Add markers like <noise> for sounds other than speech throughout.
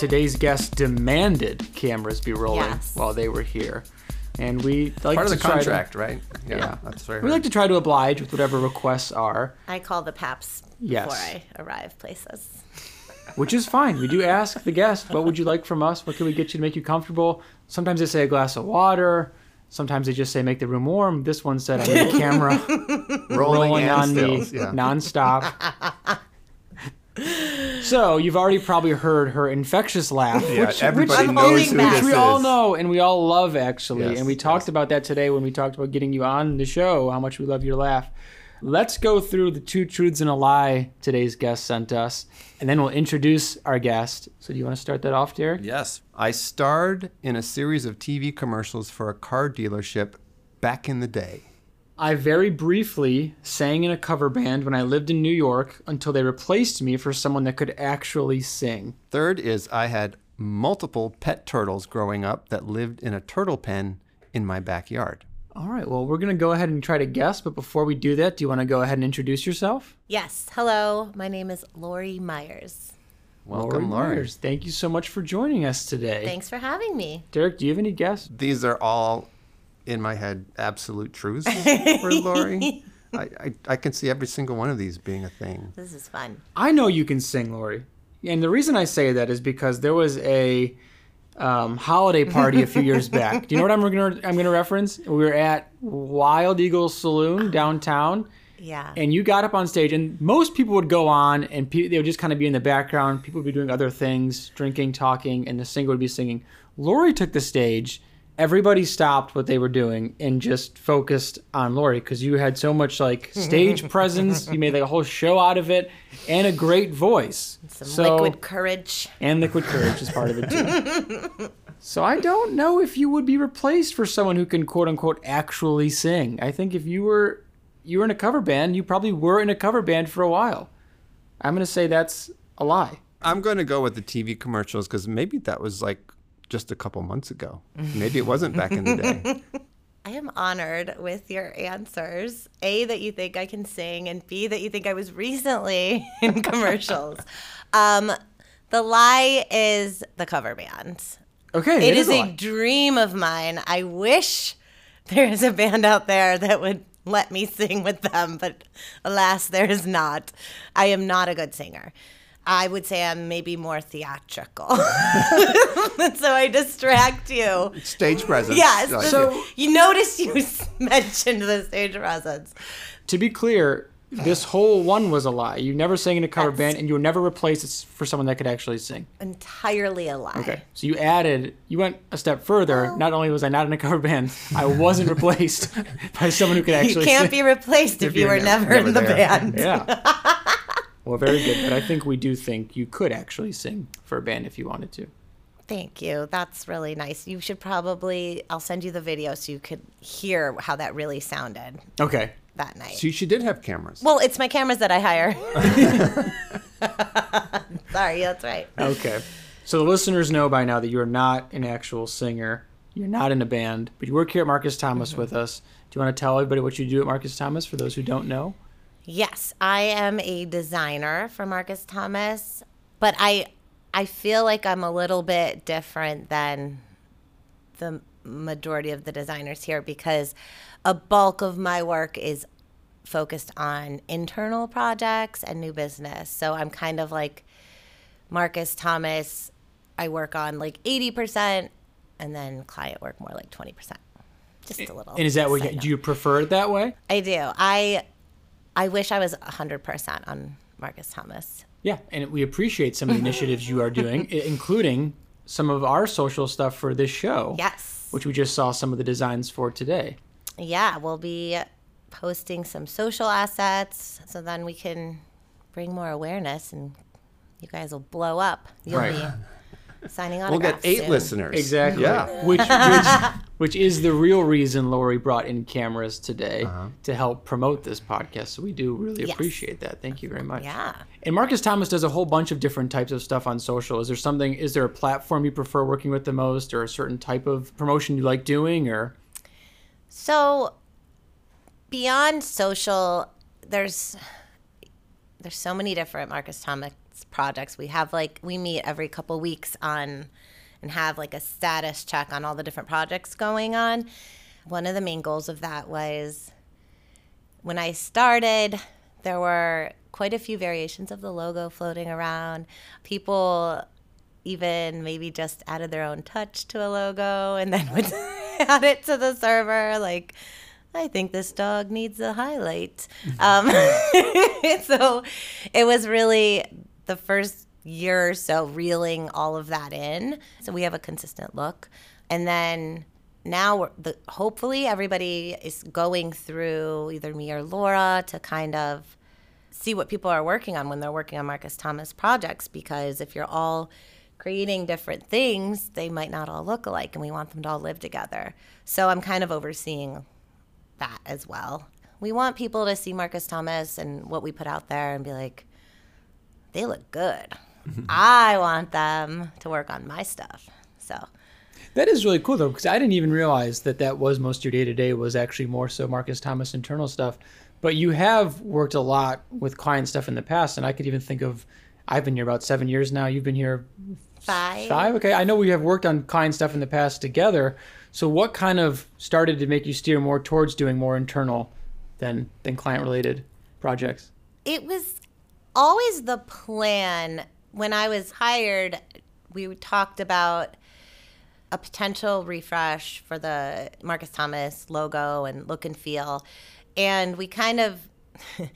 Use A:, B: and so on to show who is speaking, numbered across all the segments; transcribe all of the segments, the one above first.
A: today's guest demanded cameras be rolling
B: Yes.
A: while they were here. And we like
C: Part of
A: to
C: the
A: try to-
C: contract, right?
A: Yeah.
C: that's right.
A: we like to try to oblige with whatever requests are,
B: I call the paps
A: Yes.
B: before I arrive places.
A: which is fine. We do ask the guest, what would you like from us? What can we get you to make you comfortable? Sometimes they say a glass of water. Sometimes they just say make the room warm. This one said I need a <laughs> camera
C: rolling,
A: rolling on
C: stills,
A: me
C: yeah.
A: nonstop. <laughs> so you've already probably heard her infectious laugh,
C: Yeah,
A: which,
C: everybody
A: which,
B: knows who this
A: we all know and we all love actually.
C: Yes,
A: and we talked
C: yes.
A: about that today when we talked about getting you on the show, how much we love your laugh. Let's go through the two truths and a lie today's guest sent us, and then we'll introduce our guest. So do you want to start that off, Derek?
C: Yes. I starred in a series of TV commercials for a car dealership back in the day.
A: I very briefly sang in a cover band when I lived in New York until they replaced me for someone that could actually sing.
C: Third is I had multiple pet turtles growing up that lived in a turtle pen in my backyard.
A: All right, well, we're going to go ahead and try to guess, but before we do that, do you want to go ahead and introduce yourself?
B: Yes. Hello. My name is Lori Myers.
C: Welcome, Lauren.
A: Myers. Thank you so much for joining us today.
B: Thanks for having me.
A: Derek, do you have any guess?
C: These are all in my head absolute truths <laughs> for Lori. I, I, I can see every single one of these being a thing.
B: This is fun.
A: I know you can sing, Lori. And the reason I say that is because there was a um, holiday party a few years back. Do you know what I'm going to I'm going to reference? We were at Wild Eagle Saloon downtown.
B: Yeah.
A: and you got up on stage and most people would go on and pe- they would just kind of be in the background people would be doing other things drinking talking and the singer would be singing lori took the stage everybody stopped what they were doing and just focused on lori because you had so much like <laughs> stage presence. You made like a whole show out of it and a great voice.
B: Some
A: so,
B: liquid courage.
A: and liquid courage is part of it too. <laughs> So i don't know if you would be replaced for someone who can quote unquote actually sing. I think if you were you were in a cover band you probably were in a cover band for a while. I'm going to say that's a lie.
C: I'm going to go with the TV commercials because maybe that was like just a couple months ago. <laughs> Maybe it wasn't back in the day. <laughs>
B: I am honored with your answers. A, that you think I can sing, and B, that you think I was recently <laughs> in commercials. um, the lie is the cover band.
A: okay
B: It is
A: a
B: a dream of mine. I wish there is a band out there that would let me sing with them, but alas, there is not. I am not a good singer. I would say I'm maybe more theatrical. <laughs> so I distract you.
C: Stage presence.
B: Yes.
C: like,
B: So you noticed you <laughs> mentioned the stage presence.
A: to be clear this whole one was a lie you never sang in a cover
B: Yes.
A: band and you were never replaced for someone that could actually sing
B: Entirely a lie.
A: Okay. So you added, you went a step further. Not only was I not in a cover band, I wasn't <laughs> replaced by someone who could actually. Sing.
B: You can't
A: sing.
B: be replaced if, you
A: you're
B: were
A: never-
B: never, in the
C: there.
B: band.
A: Yeah. Well, very good. But I think we do think you could actually sing for a band if you wanted to.
B: Thank you. That's really nice. You should probably, I'll send you the video so you could hear how that really sounded
A: Okay.
B: that night.
C: She, she did have cameras.
B: well, it's my cameras that I hire. <laughs> Sorry, that's right.
A: Okay. So the listeners know by now that you're not an actual singer. You're not in a band, but you work here at Marcus Thomas mm-hmm. with us. Do you want to tell everybody what you do at Marcus Thomas for those who don't know?
B: Yes, I am a designer for Marcus Thomas, but I I feel like I'm a little bit different than the majority of the designers here because a bulk of my work is focused on internal projects and new business. So I'm kind of like Marcus Thomas. I work on like 80% and then client work more like 20%. Just a little.
A: And is that what you, do you prefer it that way?
B: I do. I I wish I was 100% on Marcus Thomas.
A: Yeah, and we appreciate some of the <laughs> initiatives you are doing, including some of our social stuff for this show.
B: Yes.
A: Which we just saw some of the designs for today.
B: Yeah, we'll be posting some social assets so then we can bring more awareness and you guys will blow up. You'll
A: Right.
B: be <laughs> signing
C: on.
B: We'll
C: get eight
B: soon.
C: listeners.
A: Exactly.
C: Yeah.
A: Which which <laughs> which is the real reason Lori brought in cameras today
C: Uh-huh.
A: to help promote this podcast. So we do really
B: Yes.
A: appreciate that. Thank you very much.
B: Yeah.
A: And Marcus Thomas does a whole bunch of different types of stuff on social. Is there something is there a platform you prefer working with the most or a certain type of promotion you like doing or
B: So beyond social, there's there's so many different Marcus Thomas projects. We have like we meet every couple weeks on and have like a status check on all the different projects going on. One of the main goals of that was when I started, there were quite a few variations of the logo floating around. People even maybe just added their own touch to a logo and then would <laughs> add it to the server. Like, I think this dog needs a highlight. <laughs> um, <laughs> so it was really the first year or so reeling all of that in. So we have a consistent look. And then now the, hopefully everybody is going through either me or Laura to kind of see what people are working on when they're working on Marcus Thomas projects because if you're all creating different things, they might not all look alike and we want them to all live together. So I'm kind of overseeing that as well. We want people to see Marcus Thomas and what we put out there and be like, they look good. I want them to work on my stuff. So
A: That is really cool though, because I didn't even realize that that was most of your day to day was actually more so Marcus Thomas internal stuff. But you have worked a lot with client stuff in the past, and I could even think of I've been here about seven years now. You've been here
B: five.
A: five. Okay, I know we have worked on client stuff in the past together. So what kind of started to make you steer more towards doing more internal than than client related projects?
B: It was always the plan when I was hired. We talked about a potential refresh for the Marcus Thomas logo and look and feel. And we kind of <laughs>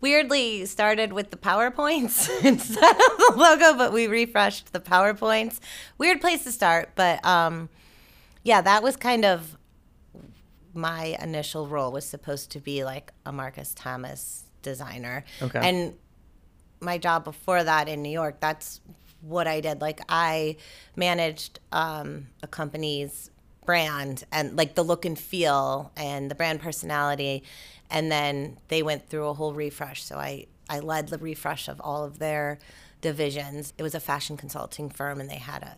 B: weirdly started with the PowerPoints <laughs> instead of the logo, but we refreshed the PowerPoints. Weird place to start, but um, yeah, that was kind of my initial role was supposed to be like a Marcus Thomas designer.
A: Okay.
B: And my job before that in New York, that's what I did. Like I managed um, a company's brand and like the look and feel and the brand personality, and then they went through a whole refresh. So I I led the refresh of all of their divisions. It was a fashion consulting firm, and they had a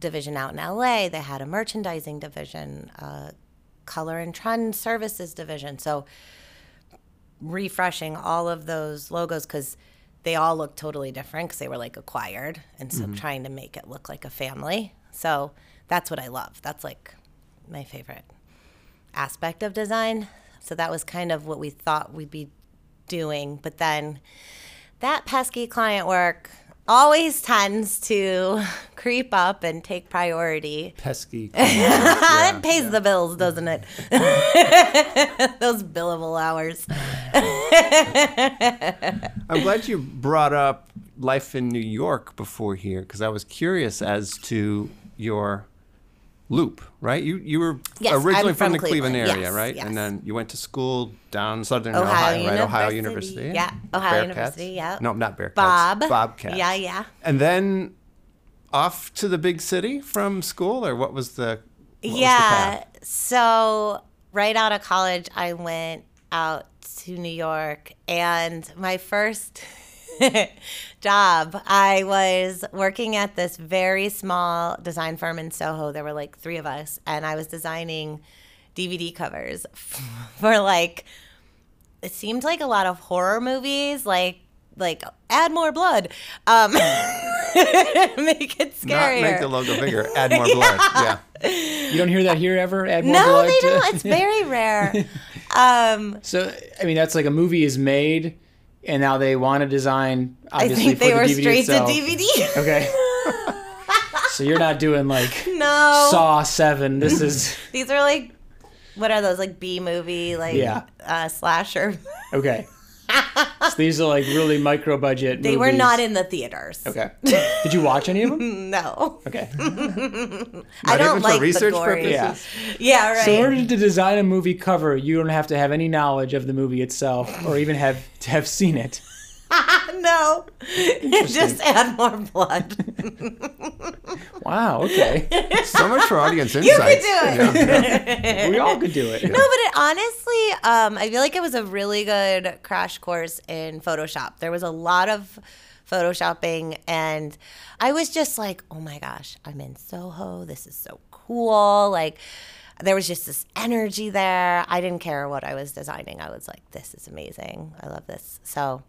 B: division out in LA. They had a merchandising division, a color and trend services division. So refreshing all of those logos because they all look totally different because they were like acquired and so mm-hmm. trying to make it look like a family. So that's what i love. That's like my favorite aspect of design. So that was kind of what we thought we'd be doing. But then that pesky client work always tends to <laughs> creep up and take priority.
C: Pesky. <laughs>
B: it pays the bills, doesn't it? Mm-hmm. <laughs> Those billable hours. <laughs>
C: I'm glad you brought up life in New York before here because I was curious as to your loop, right? You you were
B: Yes,
C: originally from,
B: from
C: the Cleveland,
B: Cleveland,
C: area,
B: yes,
C: right?
B: yes.
C: And then you went to school down Southern
B: Ohio
C: Ohio, right? Ohio
B: University,
C: University.
B: yeah. Ohio
C: Bearcats?
B: University, yeah.
C: No, not Bearcats.
B: Bob.
C: Bobcats.
B: Yeah, yeah.
C: And then off to the big city from school, or what was the? what was the
B: yeah. So right out of college, I went out to New York, and my first <laughs> job, I was working at this very small design firm in Soho. There were like three of us, and I was designing DVD covers <laughs> for like it seemed like a lot of horror movies, like like add more blood, um, <laughs> make it
C: Not make the logo bigger, <laughs> add more blood. Yeah.
A: You don't hear that here ever? Add more
B: no,
A: blood No,
B: they
A: to-
B: don't. It's <laughs> very rare. Um,
A: So I mean, that's like a movie is made, and now they want to design.
B: Obviously, I
A: Obviously,
B: think
A: for
B: they
A: the
B: were
A: DVD
B: straight
A: itself.
B: to DVD.
A: Okay. so you're not doing like
B: no,
A: Saw Seven. This is
B: these are like what are those like B movie like
A: Yeah.
B: uh, slasher?
A: okay. So these are like really micro budget.
B: They were not in the theaters.
A: Okay. <laughs> Did you watch any of them? <laughs>
B: No,
A: Okay. <laughs>
B: I don't like
C: for research
B: the gory.
C: purposes.
A: Yeah.
B: Yeah, right.
A: So in order to design a movie cover, you don't have to have any knowledge of the movie itself, or even have to have seen it. <laughs>
B: no, <laughs> just add more blood.
A: Wow. Okay.
C: So much for audience <laughs>
B: you could do it.
A: we all could do it.
B: No, but it, honestly, um, I feel like it was a really good crash course in Photoshop. There was a lot of photoshopping, and I was just like, oh my gosh, I'm in Soho. This is so cool. Like, there was just this energy there. I didn't care what I was designing. I was like, this is amazing. I love this. So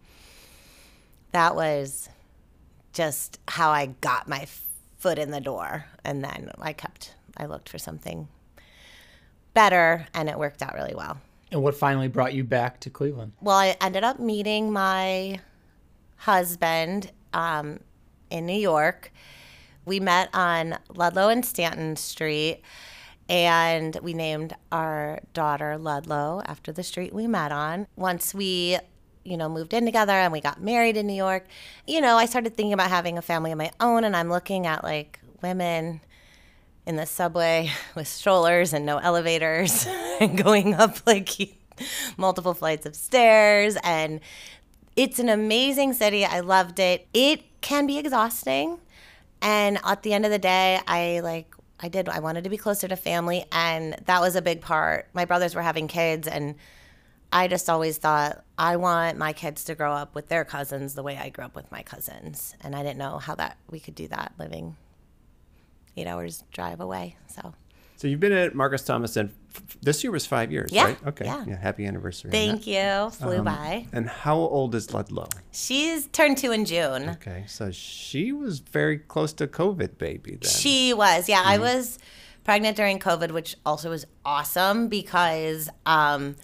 B: that was just how I got my foot in the door. And then I kept, I looked for something better and it worked out really well.
A: And what finally brought you back to Cleveland?
B: Well, I ended up meeting my husband um, in New York. We met on Ludlow and Stanton Street, and we named our daughter Ludlow after the street we met on. Once we, you know, moved in together and we got married in New York, you know, I started thinking about having a family of my own, and I'm looking at like women in the subway <laughs> with strollers and no elevators <laughs> and going up like <laughs> multiple flights of stairs and it's an amazing city. I loved it. It can be exhausting. And at the end of the day, I like I did I wanted to be closer to family and that was a big part. My brothers were having kids and I just always thought I want my kids to grow up with their cousins the way I grew up with my cousins. And I didn't know how that we could do that living 8 hours drive away. So
C: So you've been at Marcus Thomas and f- this year was five years,
B: Yeah,
C: right? Okay.
B: yeah.
C: happy anniversary.
B: thank you. Flew by.
C: And how old is Ludlow?
B: She's turned 2 in June.
C: Okay, so she was very close to COVID baby then.
B: She was, yeah. I was pregnant during COVID, which also was awesome because um,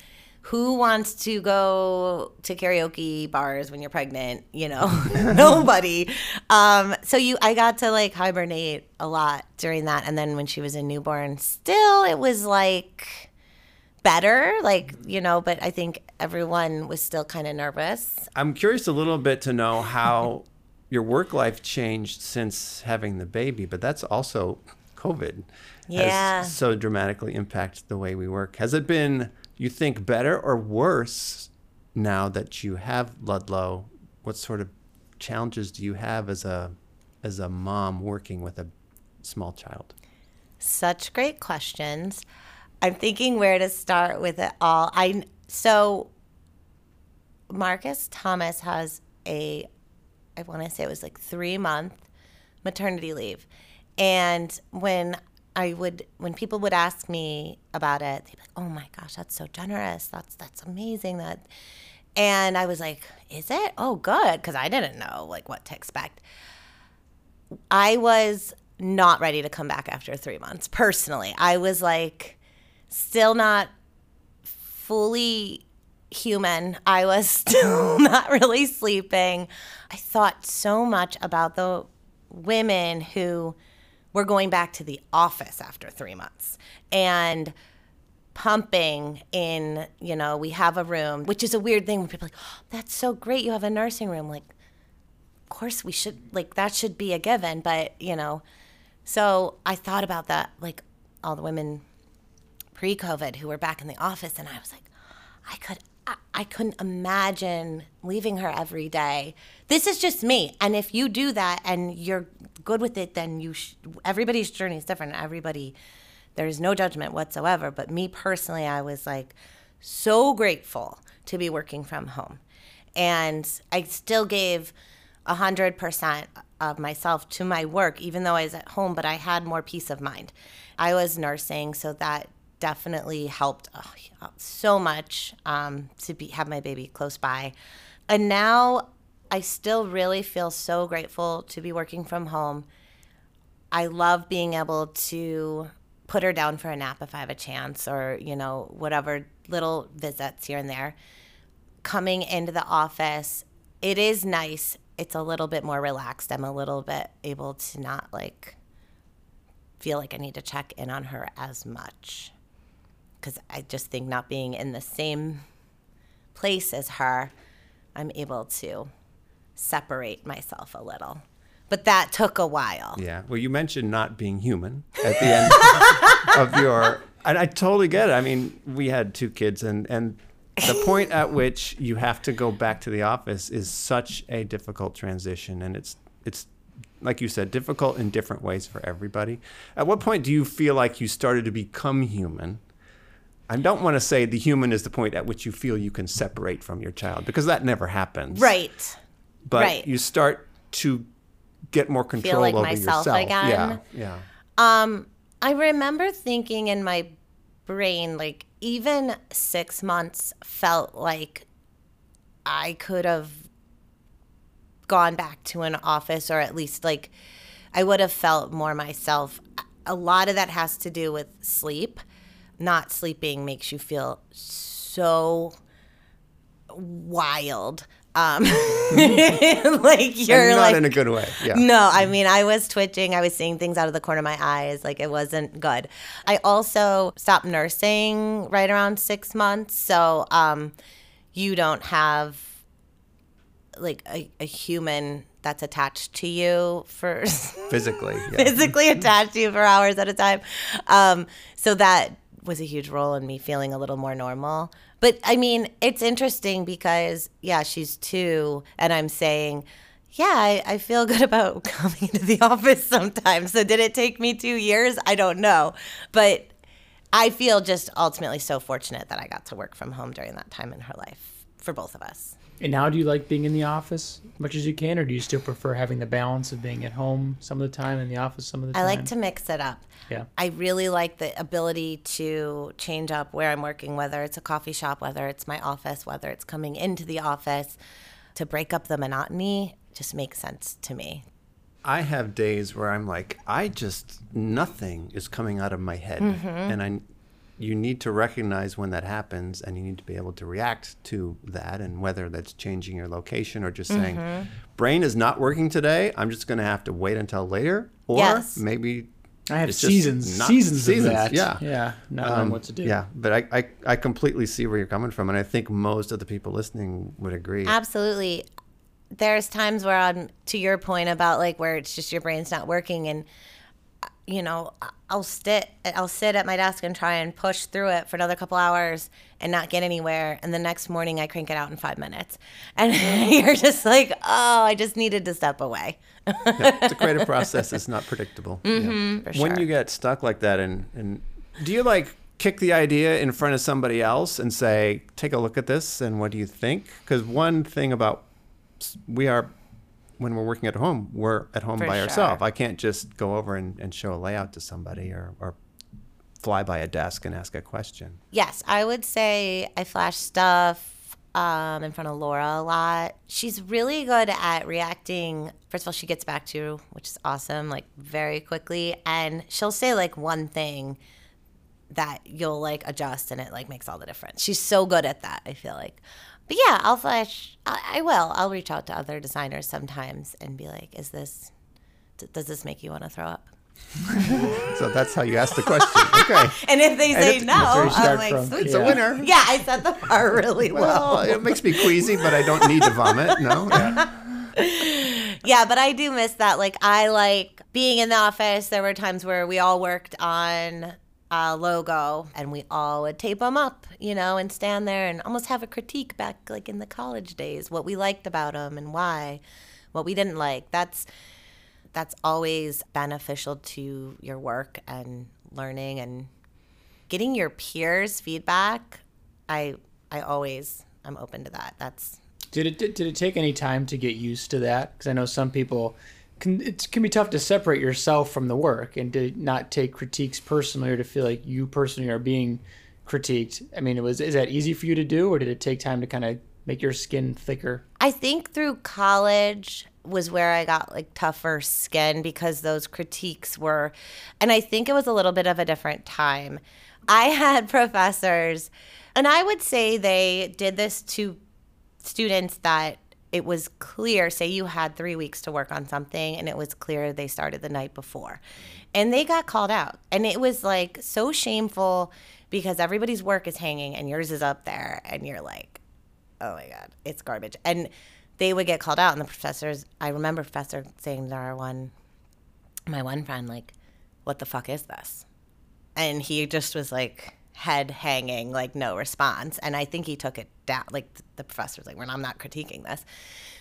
B: who wants to go to karaoke bars when you're pregnant? You know, <laughs> <laughs> nobody. Um, so you, I got to like hibernate a lot during that, and then when she was a newborn, still it was like better, like you know. But I think everyone was still kind of nervous.
C: I'm curious a little bit to know how <laughs> your work life changed since having the baby, but that's also COVID.
B: Yeah.
C: Has so dramatically impacted the way we work. Has it been, you think, better or worse now that you have Ludlow? What sort of challenges do you have as a as a mom working with a small child?
B: Such great questions. I'm thinking where to start with it all. I so Marcus Thomas has a I want to say it was like 3 month maternity leave. And when I would when people would ask me about it, they'd be like, "Oh my gosh, that's so generous. That's that's amazing that." And I was like, "Is it? Oh, good," cuz I didn't know like what to expect. I was not ready to come back after three months. Personally, I was like still not fully human. I was <laughs> still not really sleeping. I thought so much about the women who were going back to the office after three months and pumping in, you know, we have a room, which is a weird thing when people like, oh, that's so great. You have a nursing room. Like, of course we should like that should be a given but you know so i thought about that like all the women pre-covid who were back in the office and i was like i could I, I couldn't imagine leaving her every day this is just me and if you do that and you're good with it then you sh- everybody's journey is different everybody there's no judgment whatsoever but me personally i was like so grateful to be working from home and i still gave a 100% of myself to my work, even though I was at home, but I had more peace of mind. I was nursing, so that definitely helped oh, so much um, to be have my baby close by. And now I still really feel so grateful to be working from home. I love being able to put her down for a nap if I have a chance, or you know whatever little visits here and there. Coming into the office, it is nice it's a little bit more relaxed. I'm a little bit able to not like feel like I need to check in on her as much. Because I just think not being in the same place as her, I'm able to separate myself a little. But that took a while.
C: Yeah. Well, you mentioned not being human at the end <laughs> of your, and I totally get it. I mean, we had two kids, and and the point at which you have to go back to the office is such a difficult transition, and it's it's like you said, difficult in different ways for everybody. At what point do you feel like you started to become human? I don't want to say the human is the point at which you feel you can separate from your child because that never happens.
B: Right.
C: But
B: right.
C: you start to get more control
B: like
C: over
B: myself
C: yourself.
B: again.
C: Yeah. Yeah.
B: Um, I remember thinking in my brain, like, even six months felt like I could have gone back to an office or at least like I would have felt more myself. A lot of that has to do with sleep. Not sleeping makes you feel so wild. Um, <laughs> <laughs> like you're
C: And not
B: like
C: in a good way. Yeah.
B: no, I mean, I was twitching. I was seeing things out of the corner of my eyes. Like, it wasn't good. I also stopped nursing right around six months. So, um, you don't have like a, a human that's attached to you for
C: Physically. <laughs> Yeah.
B: physically attached to you for hours at a time. Um, so that was a huge role in me feeling a little more normal. But I mean, it's interesting because, yeah, she's two, and I'm saying, yeah, I, I feel <laughs> good about <laughs> coming to the office sometimes. So did it take me two years? I don't know. But I feel just ultimately so fortunate that I got to work from home during that time in her life for both of us.
A: And now, do you like being in the office as much as you can, or do you still prefer having the balance of being at home some of the time and the office some of the time?
B: I like to mix it up.
A: Yeah.
B: I really like the ability to change up where I'm working, whether it's a coffee shop, whether it's my office, whether it's coming into the office, to break up the monotony just makes sense to me.
C: I have days where I'm like, I just nothing is coming out of my head,
B: Mm-hmm.
C: and I, you need to recognize when that happens, and you need to be able to react to that, and whether that's changing your location or just saying,
B: Mm-hmm.
C: brain is not working today. I'm just going to have to wait until later, or
B: Yes.
C: maybe
A: I have seasons,
C: not-
A: seasons,
C: seasons,
A: of that.
C: yeah.
A: yeah, not knowing
C: Um,
A: what to do.
C: Yeah, but I, I I completely see where you're coming from, and I think most of the people listening would agree.
B: Absolutely. There's times where I'm to your point about like where it's just your brain's not working and you know, I'll sit I'll sit at my desk and try and push through it for another couple hours and not get anywhere and the next morning I crank it out in 5 minutes. And <laughs> you're just like, "Oh, I just needed to step away."
C: Yeah, the creative <laughs> process is not predictable.
B: Mm-hmm, For
C: When you get stuck like that, and, and do you like kick the idea in front of somebody else and say, take a look at this and what do you think? Because one thing about we are, when we're working at home, we're at home
B: For
C: by
B: sure.
C: ourselves. I can't just go over and, and show a layout to somebody or, or fly by a desk and ask a question.
B: Yes, I would say I flash stuff um, in front of Laura a lot. She's really good at reacting. First of all, she gets back to you, which is awesome, like very quickly. And she'll say like one thing that you'll like adjust and it like makes all the difference. She's so good at that, I feel like. But yeah, I'll flash, I, I will. I'll reach out to other designers sometimes and be like, is this, does this make you want to throw up? <laughs>
C: So that's how you ask the question. Okay. <laughs>
B: And if they say no,
A: that's where you
B: I'm like,
A: from.
B: sweet.
C: It's a winner.
B: Yeah, I set the bar really
C: Well,
B: well.
C: it makes me queasy, but I don't need to vomit. No. <laughs> Yeah.
B: Yeah, but I do miss that. Like, I like being in the office. There were times where we all worked on a logo and we all would tape them up, you know, and stand there and almost have a critique back, like in the college days, what we liked about them and why, what we didn't like. That's that's always beneficial to your work and learning and getting your peers feedback. I I always I'm open to that. That's
A: Did it did it take any time to get used to that? Because I know some people can it can be tough to separate yourself from the work and to not take critiques personally or to feel like you personally are being critiqued. I mean, it was is that easy for you to do, or did it take time to kind of make your skin thicker?
B: I think through college was where I got like tougher skin because those critiques were, and I think it was a little bit of a different time. I <laughs> had professors, and I would say they did this to students that it was clear, say you had three weeks to work on something, and it was clear they started the night before. And they got called out. And it was like so shameful because everybody's work is hanging and yours is up there, and you're like, oh my god it's garbage and they would get called out and the professors i remember professor saying to our one my one friend like what the fuck is this and he just was like head hanging like no response. And i think he took it down like the professor was like well i'm not critiquing this.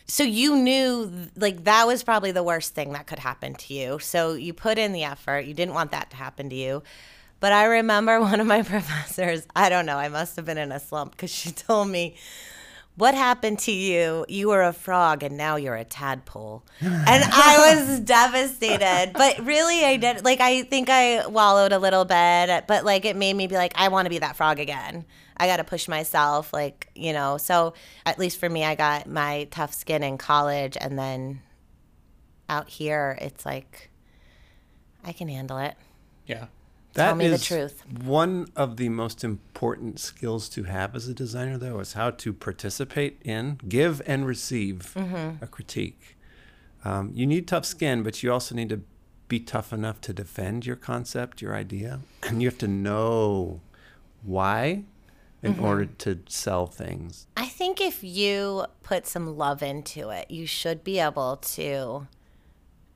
B: So you knew like that was probably the worst thing that could happen to you. So you put in the effort. You didn't want that to happen to you. But I remember <laughs> one of my <laughs> professors, I don't know, I must have been in a slump because she told me, what happened to you? You were a frog and now you're a tadpole. <laughs> And I was devastated. But really, I did. Like, I think I wallowed a little bit, but like, it made me be like, I want to be that frog again. I got to push myself, like, you know. So, at least for me, I got my tough skin in college. And then out here, it's like, I can handle it.
A: Yeah.
B: Tell me the truth.
C: One of the most important skills to have as a designer, though, is how to participate in, give, and receive
B: Mm-hmm.
C: a critique. Um, you need tough skin, but you also need to be tough enough to defend your concept, your idea, <clears throat> and you have to know why in
B: Mm-hmm.
C: order to sell things.
B: I think if you put some love into it, you should be able to,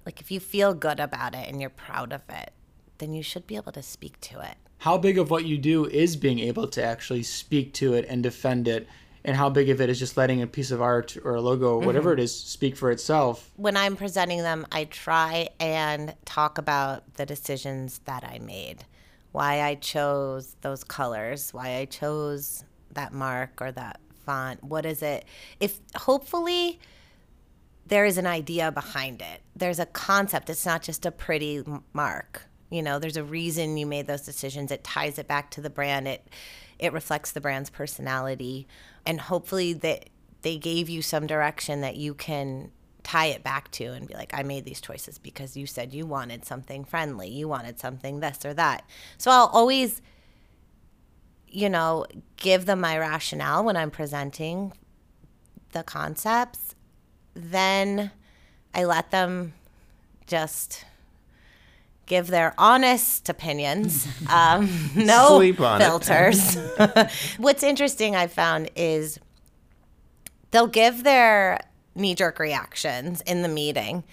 B: like, if you feel good about it and you're proud of it, then you should be able to speak to it.
A: How big of what you do is being able to actually speak to it and defend it, and how big of it is just letting a piece of art or a logo or whatever it is speak for itself?
B: When I'm presenting them, I try and talk about the decisions that I made, why I chose those colors, why I chose that mark or that font. What is it? If hopefully, there is an idea behind it. There's a concept. It's not just a pretty mark. You know, there's a reason you made those decisions. It ties it back to the brand. It it reflects the brand's personality, and hopefully that they gave you some direction that you can tie it back to and be like, I made these choices because you said you wanted something friendly, you wanted something this or that. So I'll always, you know, give them my rationale when I'm presenting the concepts then I let them just give their honest opinions. <laughs> Um, <laughs> no
C: Sleep on it.
B: filters. <laughs> What's interesting I found is they'll give their knee jerk reactions in the meeting.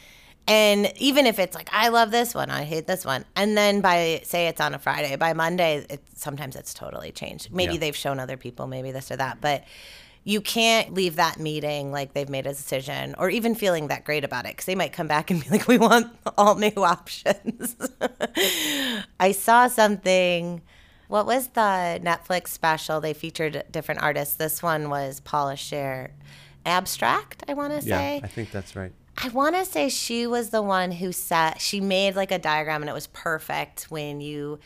B: And even if it's like, I love this one, I hate this one. And then by, say it's on a Friday, by Monday, it, sometimes it's totally changed. Maybe
C: Yeah.
B: they've shown other people, maybe this or that. But you can't leave that meeting like they've made a decision or even feeling that great about it because they might come back and be like, we want all new options. <laughs> I saw something. What was the Netflix special? They featured different artists. This one was Paula Scher. Abstract, I want to
C: Yeah,
B: say.
C: I think that's right.
B: I want to say she was the one who set, she made like a diagram and it was perfect when you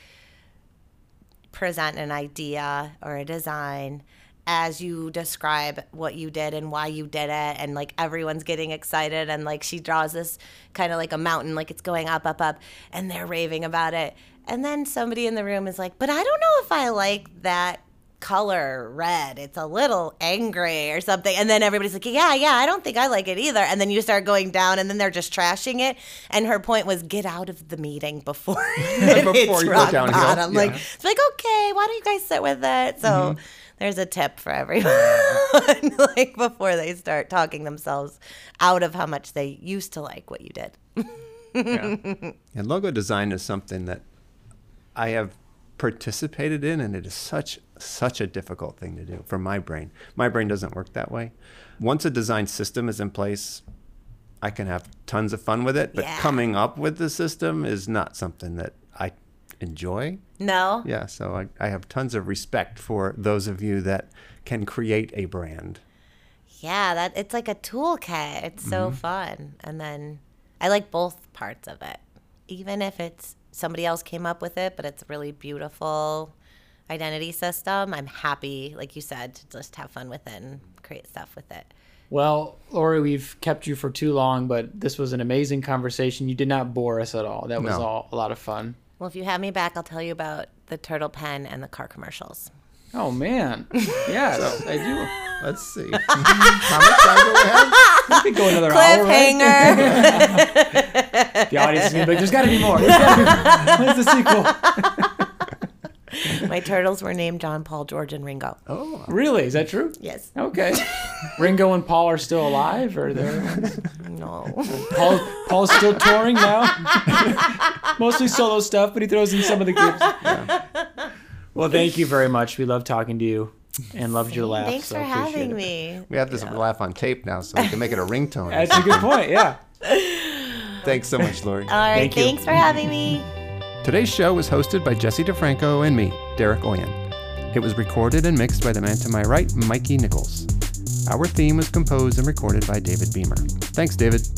B: present an idea or a design as you describe what you did and why you did it and like everyone's getting excited and like she draws this kind of like a mountain like it's going up up up and they're raving about it. And then somebody in the room is like but i don't know if i like that color red. It's a little angry or something. And then everybody's like yeah yeah i don't think i like it either. And then you start going down and then they're just trashing it. And her point was get out of the meeting before <laughs>
C: Before <laughs> you go
B: rock
C: downhill,
B: bottom. like
C: yeah. Mm-hmm.
B: it's like okay why don't you guys sit with it? So there's a tip for everyone <laughs> like before they start talking themselves out of how much they used to like what you did yeah.
C: And logo design is something that I have participated in, and it is such such a difficult thing to do for my brain. My brain doesn't work that way. Once a design system is in place, I can have tons of fun with it. But
B: Yeah.
C: coming up with the system is not something that enjoy.
B: no
C: Yeah, so I, I have tons of respect for those of you that can create a brand.
B: Yeah, that it's like a toolkit. It's so mm-hmm. fun. And then I like both parts of it. Even if it's somebody else came up with it, but it's a really beautiful identity system, I'm happy, like you said, to just have fun with it and create stuff with it.
A: Well, Lori, we've kept you for too long, but this was an amazing conversation. You did not bore us at all. That was
C: No.
A: all a lot of fun.
B: Well, if you have me back, I'll tell you about the turtle pen and the car commercials.
A: Oh man, yes, <laughs> I do.
C: Let's see. How much time do we have?
A: We could go another hour. Right?
B: Cliffhanger. <laughs>
A: The audience is gonna be like, "There's got to be more. <laughs> There's gotta be- When's the sequel?" <laughs>
B: My turtles were named John, Paul, George, and Ringo.
C: Oh,
A: Really? Is that true?
B: Yes.
A: Okay. <laughs> Ringo and Paul are still alive, or they're <laughs>
B: No.
A: Paul? Paul's still touring now. Mostly solo stuff, but he throws in some of the groups. Well, thank you very much. We love talking to you, and loved your laugh.
B: Thanks
A: so
B: for having
A: it.
B: me.
C: we have this laugh on tape now, so we can make it a ringtone.
A: That's a good point. Yeah.
C: Thanks so much, Lori.
B: All right.
A: Thank you.
B: thanks for having me.
C: Today's show was hosted by Jesse DiFranco and me, Derek Oyen. It was recorded and mixed by the man to my right, Mikey Nichols. Our theme was composed and recorded by David Bemer. Thanks, David.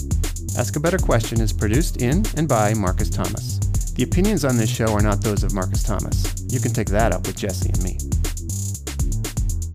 C: Ask a Better Question is produced in and by Marcus Thomas. The opinions on this show are not those of Marcus Thomas. You can take that up with Jesse and me.